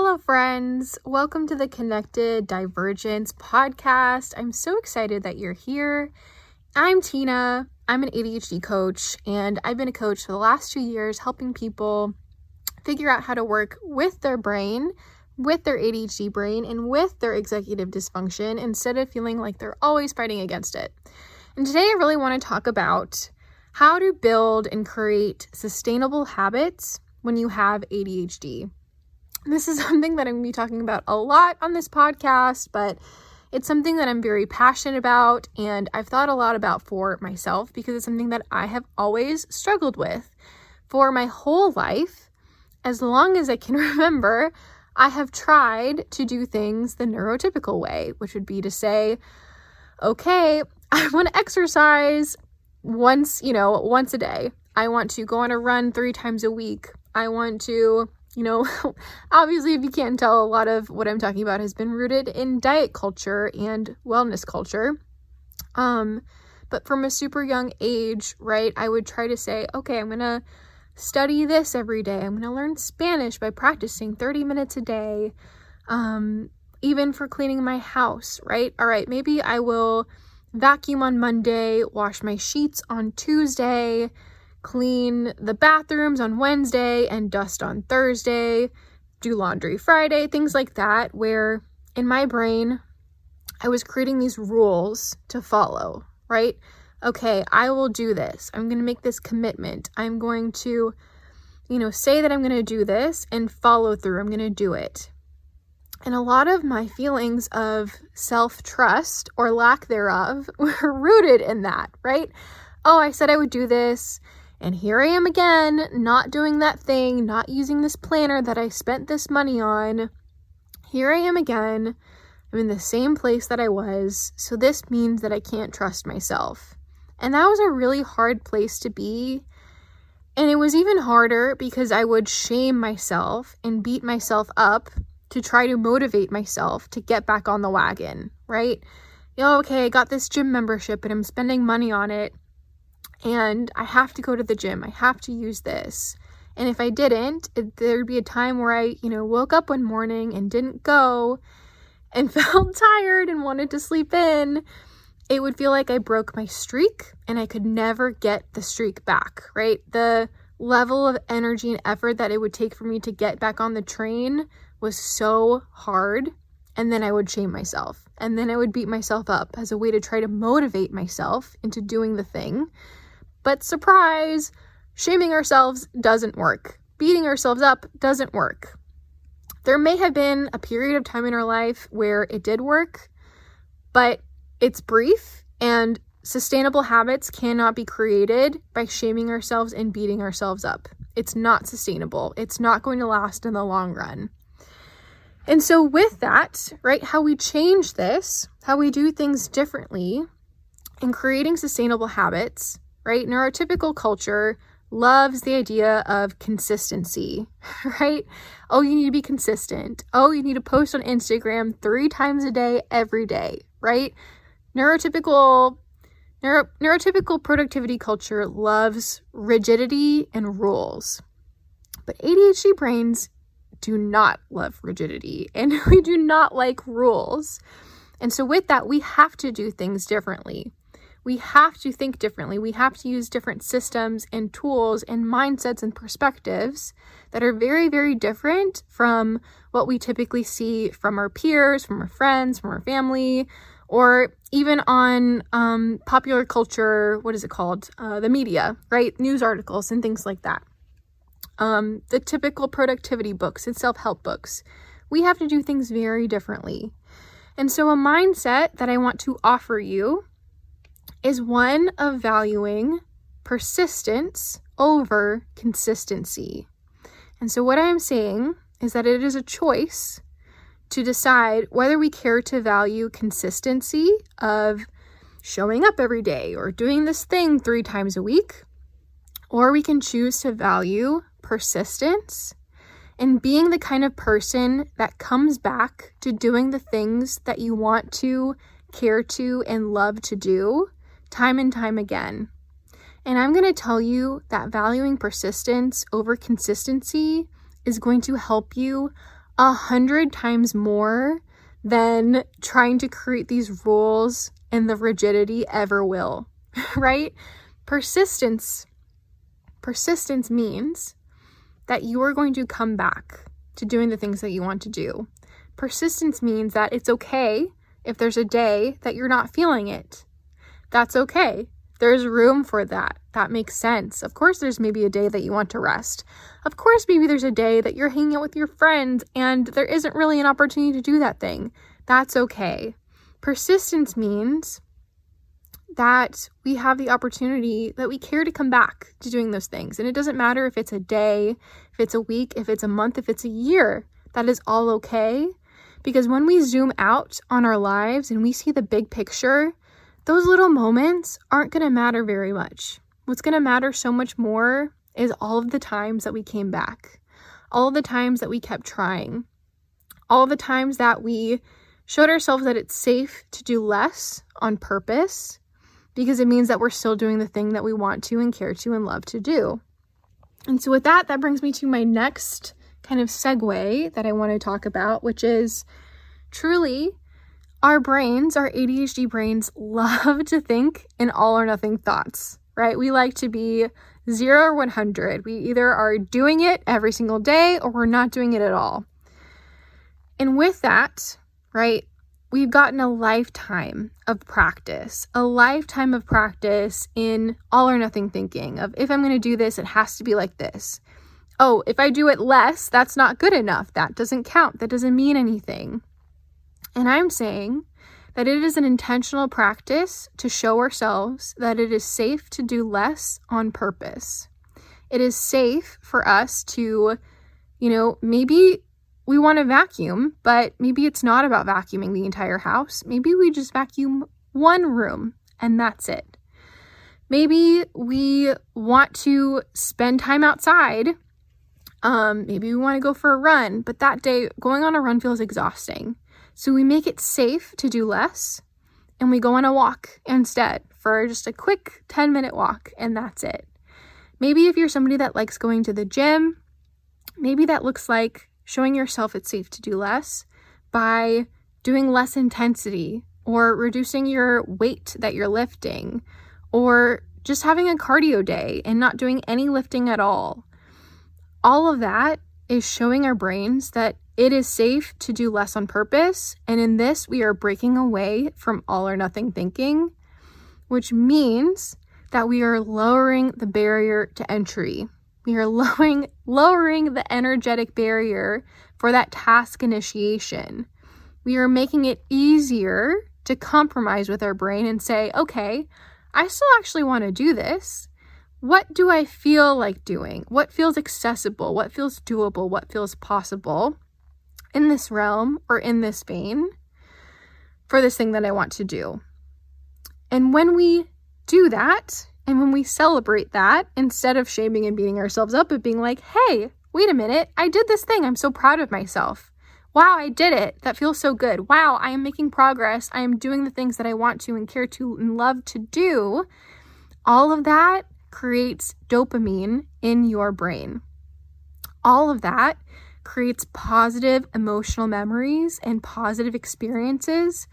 Hello, friends. Welcome to the Connected Divergents podcast. I'm so excited that you're here. I'm Tina. I'm an ADHD coach, and I've been a coach for the last two years, helping people figure out how to work with their brain, with their ADHD brain, and with their executive dysfunction instead of feeling like they're always fighting against it. And today, I really want to talk about how to build and create sustainable habits when you have ADHD. This is something that I'm going to be talking about a lot on this podcast, but it's something that I'm very passionate about and I've thought a lot about for myself because it's something that I have always struggled with for my whole life. As long as I can remember, I have tried to do things the neurotypical way, which would be to say, okay, I want to exercise once, you know, once a day. I want to go on a run three times a week. I want to you know, obviously, if you can't tell, a lot of what I'm talking about has been rooted in diet culture and wellness culture. Um, but from a super young age, right, I would try to say, okay, I'm going to study this every day. I'm going to learn Spanish by practicing 30 minutes a day. Um, even for cleaning my house, right? All right, maybe I will vacuum on Monday, wash my sheets on Tuesday, clean the bathrooms on Wednesday and dust on Thursday, do laundry Friday, things like that, where in my brain, I was creating these rules to follow, right? Okay, I will do this. I'm going to make this commitment. I'm going to, you know, say that I'm going to do this and follow through. I'm going to do it. And a lot of my feelings of self trust or lack thereof were rooted in that, right? Oh, I said I would do this. And here I am again, not doing that thing, not using this planner that I spent this money on. Here I am again. I'm in the same place that I was. So this means that I can't trust myself. And that was a really hard place to be. And it was even harder because I would shame myself and beat myself up to try to motivate myself to get back on the wagon, right? You know, okay, I got this gym membership and I'm spending money on it and I have to go to the gym. I have to use this. And if I didn't, it, there'd be a time where I, you know, woke up one morning and didn't go and felt tired and wanted to sleep in. It would feel like I broke my streak and I could never get the streak back, right? The level of energy and effort that it would take for me to get back on the train was so hard. And then I would shame myself. And then I would beat myself up as a way to try to motivate myself into doing the thing but surprise, shaming ourselves doesn't work. Beating ourselves up doesn't work. There may have been a period of time in our life where it did work, but it's brief and sustainable habits cannot be created by shaming ourselves and beating ourselves up. It's not sustainable. It's not going to last in the long run. And so, with that, right, how we change this, how we do things differently in creating sustainable habits right? Neurotypical culture loves the idea of consistency, right? Oh, you need to be consistent. Oh, you need to post on Instagram three times a day, every day, right? Neurotypical neuro, neurotypical productivity culture loves rigidity and rules. But ADHD brains do not love rigidity and we do not like rules. And so with that, we have to do things differently we have to think differently. We have to use different systems and tools and mindsets and perspectives that are very, very different from what we typically see from our peers, from our friends, from our family, or even on um, popular culture. What is it called? Uh, the media, right? News articles and things like that. Um, the typical productivity books and self help books. We have to do things very differently. And so, a mindset that I want to offer you is one of valuing persistence over consistency. And so, what I am saying is that it is a choice to decide whether we care to value consistency of showing up every day or doing this thing three times a week, or we can choose to value persistence and being the kind of person that comes back to doing the things that you want to, care to, and love to do time and time again. And I'm going to tell you that valuing persistence over consistency is going to help you a hundred times more than trying to create these rules and the rigidity ever will, right? Persistence. Persistence means that you are going to come back to doing the things that you want to do. Persistence means that it's okay if there's a day that you're not feeling it. That's okay. There's room for that. That makes sense. Of course, there's maybe a day that you want to rest. Of course, maybe there's a day that you're hanging out with your friends and there isn't really an opportunity to do that thing. That's okay. Persistence means that we have the opportunity that we care to come back to doing those things. And it doesn't matter if it's a day, if it's a week, if it's a month, if it's a year, that is all okay. Because when we zoom out on our lives and we see the big picture, those little moments aren't going to matter very much. What's going to matter so much more is all of the times that we came back, all the times that we kept trying, all the times that we showed ourselves that it's safe to do less on purpose because it means that we're still doing the thing that we want to and care to and love to do. And so, with that, that brings me to my next kind of segue that I want to talk about, which is truly our brains, our ADHD brains, love to think in all or nothing thoughts, right? We like to be zero or 100. We either are doing it every single day or we're not doing it at all. And with that, right, we've gotten a lifetime of practice, a lifetime of practice in all or nothing thinking of if I'm going to do this, it has to be like this. Oh, if I do it less, that's not good enough. That doesn't count. That doesn't mean anything. And I'm saying that it is an intentional practice to show ourselves that it is safe to do less on purpose. It is safe for us to, you know, maybe we want to vacuum, but maybe it's not about vacuuming the entire house. Maybe we just vacuum one room and that's it. Maybe we want to spend time outside. Um, maybe we want to go for a run, but that day going on a run feels exhausting. So we make it safe to do less and we go on a walk instead for just a quick 10 minute walk, and that's it. Maybe if you're somebody that likes going to the gym, maybe that looks like showing yourself it's safe to do less by doing less intensity or reducing your weight that you're lifting or just having a cardio day and not doing any lifting at all. All of that is showing our brains that it is safe to do less on purpose, and in this, we are breaking away from all or nothing thinking, which means that we are lowering the barrier to entry. We are lowering, lowering the energetic barrier for that task initiation. We are making it easier to compromise with our brain and say, okay, I still actually want to do this. What do I feel like doing? What feels accessible? What feels doable? What feels possible? In this realm or in this vein for this thing that I want to do. And when we do that, and when we celebrate that, instead of shaming and beating ourselves up, but being like, hey, wait a minute, I did this thing. I'm so proud of myself. Wow, I did it. That feels so good. Wow, I am making progress. I am doing the things that I want to and care to and love to do. All of that creates dopamine in your brain. All of that creates positive emotional memories and positive experiences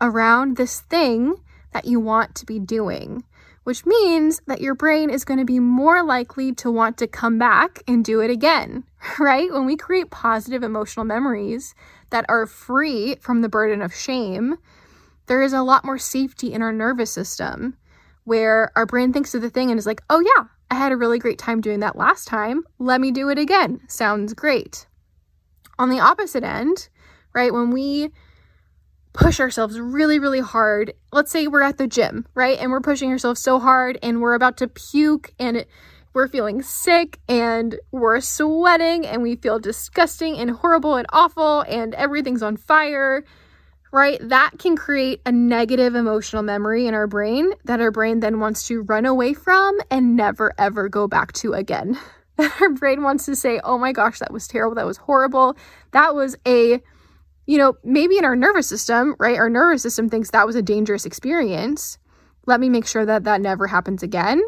around this thing that you want to be doing, which means that your brain is going to be more likely to want to come back and do it again, right? When we create positive emotional memories that are free from the burden of shame, there is a lot more safety in our nervous system where our brain thinks of the thing and is like, oh, yeah, I had a really great time doing that last time. Let me do it again. Sounds great. On the opposite end, right, when we push ourselves really, really hard, let's say we're at the gym, right, and we're pushing ourselves so hard and we're about to puke and it, we're feeling sick and we're sweating and we feel disgusting and horrible and awful and everything's on fire, right? That can create a negative emotional memory in our brain that our brain then wants to run away from and never ever go back to again. our brain wants to say, oh my gosh, that was terrible. That was horrible. That was a, you know, maybe in our nervous system, right? Our nervous system thinks that was a dangerous experience. Let me make sure that that never happens again.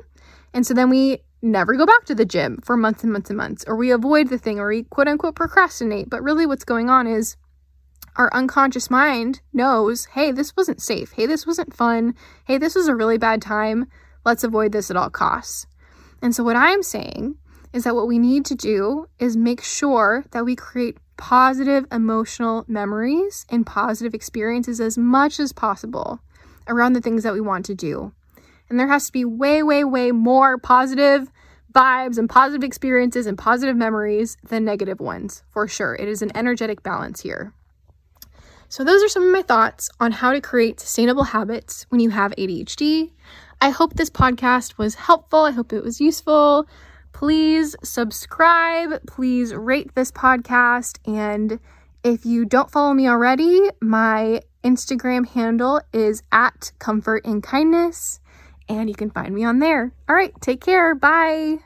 And so then we never go back to the gym for months and months and months, or we avoid the thing, or we quote unquote procrastinate. But really, what's going on is our unconscious mind knows hey, this wasn't safe. Hey, this wasn't fun. Hey, this was a really bad time. Let's avoid this at all costs. And so, what I'm saying is that what we need to do is make sure that we create positive emotional memories and positive experiences as much as possible around the things that we want to do. And there has to be way, way, way more positive vibes and positive experiences and positive memories than negative ones, for sure. It is an energetic balance here. So, those are some of my thoughts on how to create sustainable habits when you have ADHD. I hope this podcast was helpful. I hope it was useful. Please subscribe. Please rate this podcast. And if you don't follow me already, my Instagram handle is at comfort and kindness and you can find me on there. All right, take care. Bye.